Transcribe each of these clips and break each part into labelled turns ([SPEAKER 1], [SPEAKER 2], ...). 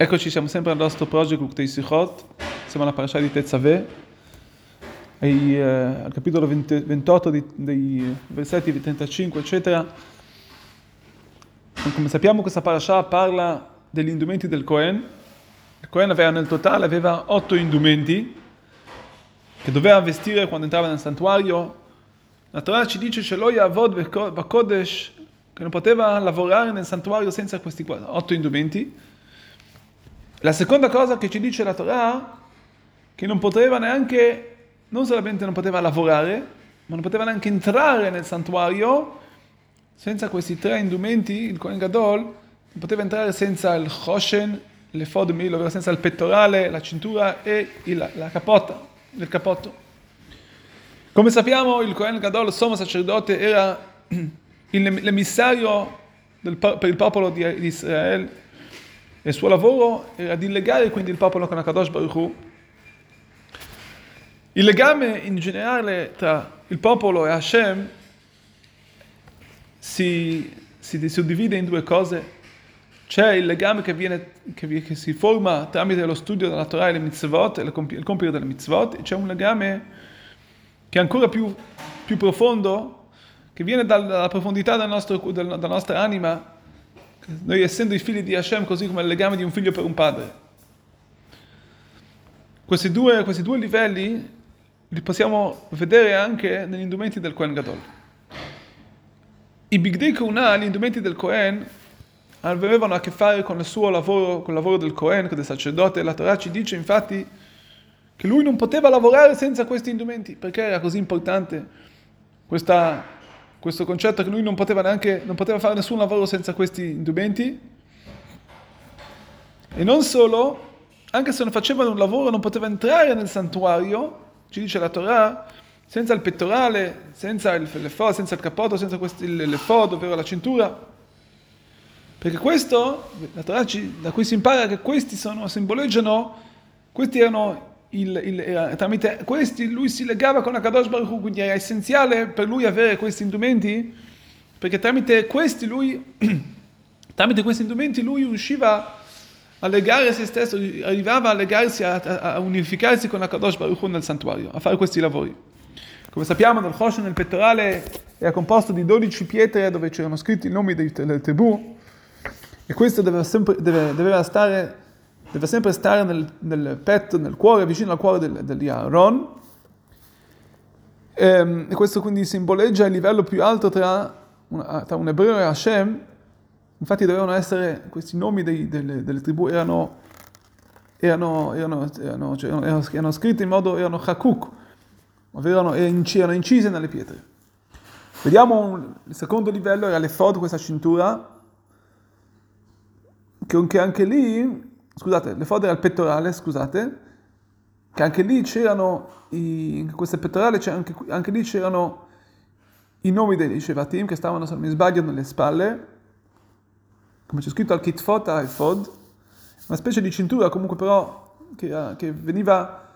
[SPEAKER 1] Eccoci, siamo sempre al nostro project Uktei Sichot, siamo alla parasha di Tetzaveh, eh, al capitolo 20 28 di, dei versetti 35, eccetera. Come sappiamo questa parasha parla degli indumenti del Cohen. Il Cohen aveva nel totale aveva otto indumenti che doveva vestire quando entrava nel santuario. La Torah ci dice Sheloya Avod Bakodesh che non poteva lavorare nel santuario senza questi otto indumenti. La seconda cosa che ci dice la Torah, che non poteva neanche, non solamente non poteva lavorare, ma non poteva neanche entrare nel santuario senza questi tre indumenti, il Kohen Gadol, non poteva entrare senza il Choshen, l'efod mil, ovvero senza il pettorale, la cintura e il, la capotta, il capotto. Come sappiamo, il Kohen Gadol, il sommo sacerdote, era l'emissario del, per il popolo di, di Israele il suo lavoro era di legare quindi il popolo con Akadosh Baruch Hu. Il legame in generale tra il popolo e Hashem si, si, suddivide in due cose. C'è il legame che, viene, che, che, si forma tramite lo studio della Torah e le mitzvot, e il compito delle mitzvot, e c'è un legame che è ancora più, più profondo, che viene dalla profondità del nostro, della nostra anima, noi essendo i figli di Hashem così come il legame di un figlio per un padre. Questi due, questi due livelli li possiamo vedere anche negli indumenti del Kohen Gadol. I Bigdei Kuna, gli indumenti del Kohen, avevano a che fare con il suo lavoro, con il lavoro del Kohen, del sacerdote. La Torah ci dice infatti che lui non poteva lavorare senza questi indumenti, perché era così importante questa questo concetto che lui non poteva neanche, non poteva fare nessun lavoro senza questi indumenti. E non solo, anche se non facevano un lavoro non poteva entrare nel santuario, ci dice la Torah, senza il pettorale, senza il l'efod, senza il cappotto, senza questi, l'efod, ovvero la cintura. Perché questo, la Torah ci, da cui si impara che questi sono, simboleggiano, questi erano il, il, tramite questi lui si legava con Akadosh Baruch Hu, quindi era essenziale per lui avere questi indumenti, perché tramite questi lui, tramite questi indumenti lui riusciva a legare se stesso, arrivava a legarsi, a, a, unificarsi con Akadosh Baruch Hu nel santuario, a fare questi lavori. Come sappiamo nel Choshen, nel pettorale, era composto di 12 pietre dove c'erano scritti i nomi delle tribù, e questo doveva, sempre, deve, doveva stare deve sempre stare nel, nel petto, nel cuore, vicino al cuore del, di Aaron. E, ehm, e, questo quindi simboleggia il livello più alto tra, tra un ebreo e Hashem. Infatti dovevano essere, questi nomi dei, delle, delle, tribù erano, erano, erano, erano, cioè erano, scritti in modo, erano hakuk, ovvero erano, erano incise nelle pietre. Vediamo un, il secondo livello, era l'efod, questa cintura, che anche lì scusate, le fode al pettorale, scusate, che anche lì c'erano, i, in queste pettorale anche, anche, lì c'erano i nomi dei Shevatim che stavano, se non mi sbaglio, nelle spalle, come c'è scritto al Kitfot al-Fod, una specie di cintura comunque però che, che veniva,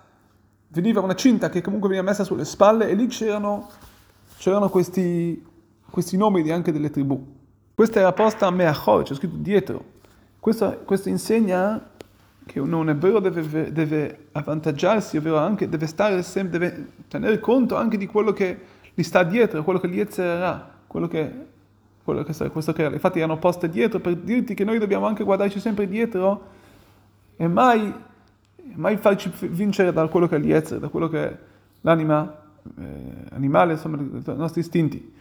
[SPEAKER 1] veniva, una cinta che comunque veniva messa sulle spalle e lì c'erano, c'erano questi, questi nomi anche delle tribù. Questa era posta a Meachor, c'è scritto dietro. Questo, questo insegna che un ebreo deve, deve avvantaggiarsi, ovvero anche deve, stare sempre, deve tenere conto anche di quello che gli sta dietro, quello che gli ezzererà, quello che, quello che questo che infatti erano poste dietro per dirti che noi dobbiamo anche guardarci sempre dietro e mai, mai farci vincere da quello che gli ezzer, da quello che è l'anima eh, animale, insomma, i nostri istinti.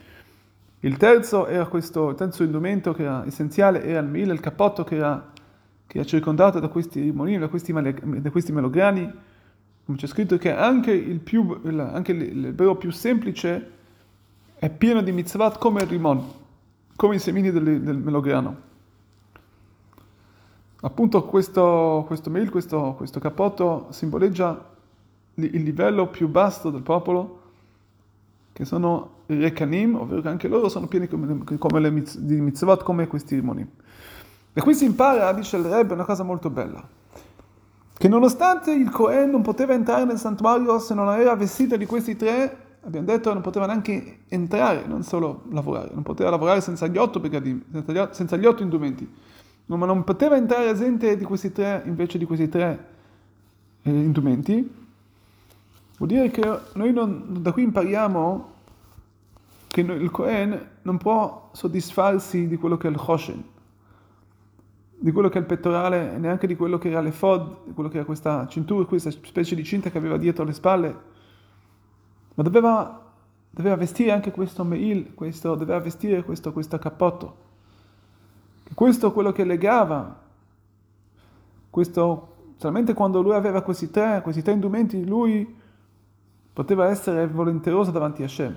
[SPEAKER 1] Il terzo era questo, il terzo indumento che era essenziale era il mille, il cappotto che era che è circondato da questi mulini, da questi, da questi melograni, come c'è scritto che anche il, più, anche l'ebreo più semplice è pieno di mitzvot come il rimon, come i semini del, del melograno. Appunto questo, questo mail, questo, questo cappotto simboleggia il livello più basso del popolo, che sono i rekanim, ovvero che anche loro sono pieni come, come le, di mitzvot come questi rimoni. E qui si impara, dice il Rebbe, una cosa molto bella, che nonostante il Cohen non poteva entrare nel santuario se non aveva vestito di questi tre, abbiamo detto che non poteva neanche entrare, non solo lavorare, non poteva lavorare senza gli otto begadim, senza gli otto indumenti. ma non poteva entrare la gente di questi tre invece di questi tre eh, indumenti, vuol dire che noi non, da qui impariamo che il Kohen non può soddisfarsi di quello che è il Choshen, di quello che è il pettorale, neanche di quello che era l'efod, quello che era questa cintura, questa specie di cinta che aveva dietro le spalle, ma doveva, doveva vestire anche questo meil, questo, doveva vestire questo, questo cappotto. Questo è quello che legava, questo, solamente quando lui aveva questi tre, questi tre indumenti, lui poteva essere volenteroso davanti a Hashem.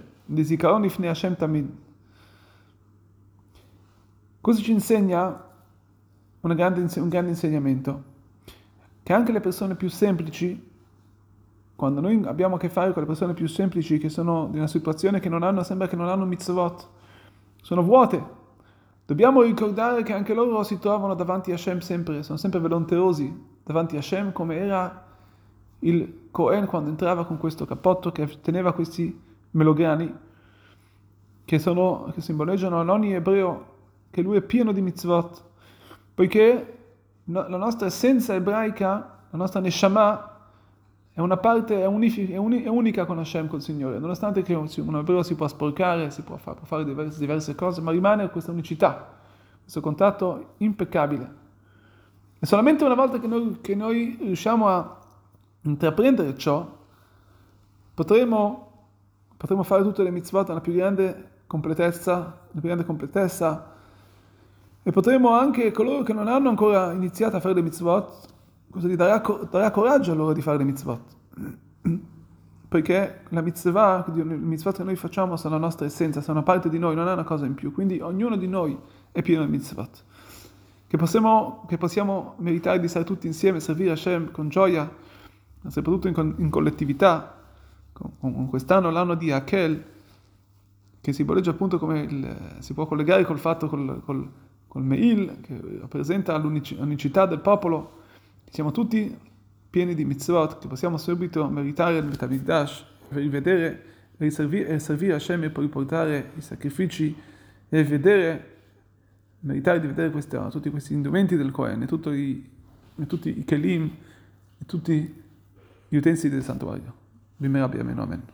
[SPEAKER 1] Cosa ci insegna grande, un grande insegnamento? Che anche le persone più semplici, quando noi abbiamo a che fare con le persone più semplici che sono in una situazione che non hanno, sembra che non hanno mitzvot, sono vuote, Dobbiamo ricordare che anche loro si trovano davanti a Hashem sempre, sono sempre volonterosi davanti a Hashem come era il Cohen quando entrava con questo cappotto che teneva questi melograni che, sono, che simboleggiano a ogni ebreo che lui è pieno di mitzvot, poiché la nostra essenza ebraica, la nostra neshama, è una parte, è, unific, è, uni, è, unica con Hashem, col Signore, nonostante che un, ebreo si può sporcare, si può, fare, può fare diverse, diverse, cose, ma rimane questa unicità, questo contatto impeccabile. E solamente una volta che noi, che noi riusciamo a intraprendere ciò, potremo, potremo fare tutte le mitzvot nella più grande completezza, nella più grande completezza, e potremo anche, coloro che non hanno ancora iniziato a fare le mitzvot, cosa gli darà, darà coraggio a loro di fare le mitzvot. Perché la mitzvah, le mitzvot che noi facciamo sono la nostra essenza, sono una parte di noi, non è una cosa in più. Quindi ognuno di noi è pieno di mitzvot. Che possiamo, che possiamo meritare di stare tutti insieme, servire Hashem con gioia, soprattutto in, in collettività. Con, con quest'anno, l'anno di Akel, che simboleggia appunto come il, si può collegare col fatto col, col, col Meil, che rappresenta l'unicità del popolo siamo tutti pieni di mitzvot che possiamo subito meritare il Betamikdash, rivedere, riservire, servire a Hashem e poi portare i sacrifici e vedere, meritare di vedere questi, tutti questi indumenti del Kohen e, i, e tutti i kelim e tutti gli utensili del santuario. Bimera Amen.